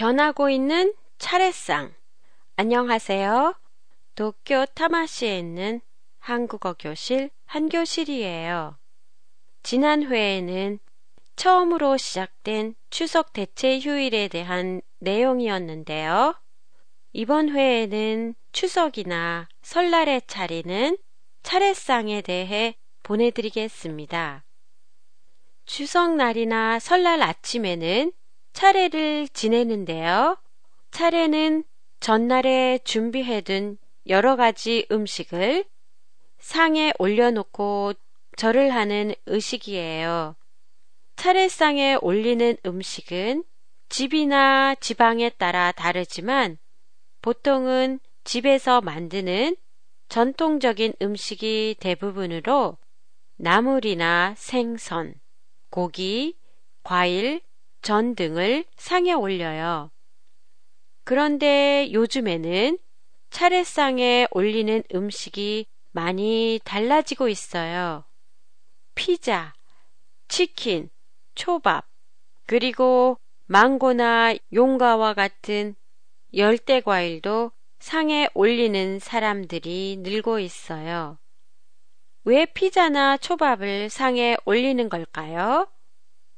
변하고 있는 차례상. 안녕하세요. 도쿄 타마시에 있는 한국어 교실 한교실이에요. 지난 회에는 처음으로 시작된 추석 대체 휴일에 대한 내용이었는데요. 이번 회에는 추석이나 설날에 차리는 차례상에 대해 보내드리겠습니다. 추석날이나 설날 아침에는 차례를 지내는데요. 차례는 전날에 준비해둔 여러 가지 음식을 상에 올려놓고 절을 하는 의식이에요. 차례상에 올리는 음식은 집이나 지방에 따라 다르지만 보통은 집에서 만드는 전통적인 음식이 대부분으로 나물이나 생선, 고기, 과일, 전 등을 상에 올려요. 그런데 요즘에는 차례상에 올리는 음식이 많이 달라지고 있어요. 피자, 치킨, 초밥, 그리고 망고나 용과와 같은 열대 과일도 상에 올리는 사람들이 늘고 있어요. 왜 피자나 초밥을 상에 올리는 걸까요?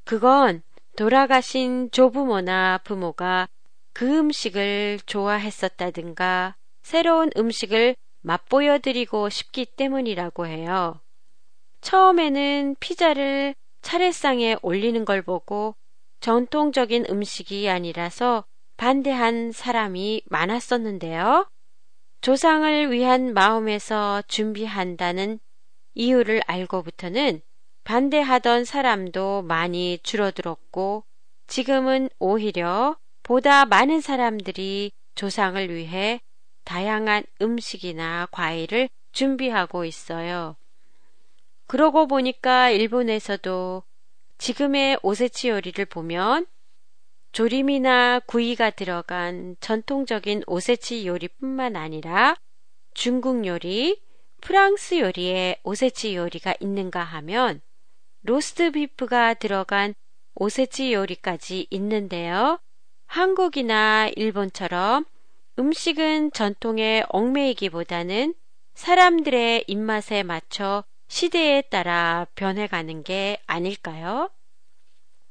그건 돌아가신 조부모나 부모가 그 음식을 좋아했었다든가 새로운 음식을 맛보여 드리고 싶기 때문이라고 해요. 처음에는 피자를 차례상에 올리는 걸 보고 전통적인 음식이 아니라서 반대한 사람이 많았었는데요. 조상을 위한 마음에서 준비한다는 이유를 알고부터는 반대하던 사람도 많이 줄어들었고 지금은 오히려 보다 많은 사람들이 조상을 위해 다양한 음식이나 과일을 준비하고 있어요. 그러고 보니까 일본에서도 지금의 오세치 요리를 보면 조림이나 구이가 들어간 전통적인 오세치 요리뿐만 아니라 중국 요리, 프랑스 요리에 오세치 요리가 있는가 하면 로스트 비프가 들어간 오세치 요리까지 있는데요. 한국이나 일본처럼 음식은 전통에 얽매이기보다는 사람들의 입맛에 맞춰 시대에 따라 변해가는 게 아닐까요?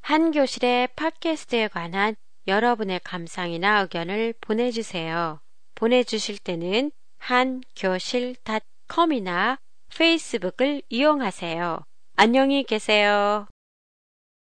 한 교실의 팟캐스트에 관한 여러분의 감상이나 의견을 보내주세요. 보내주실 때는 한교실닷컴이나 페이스북을 이용하세요. 안녕히 계세요.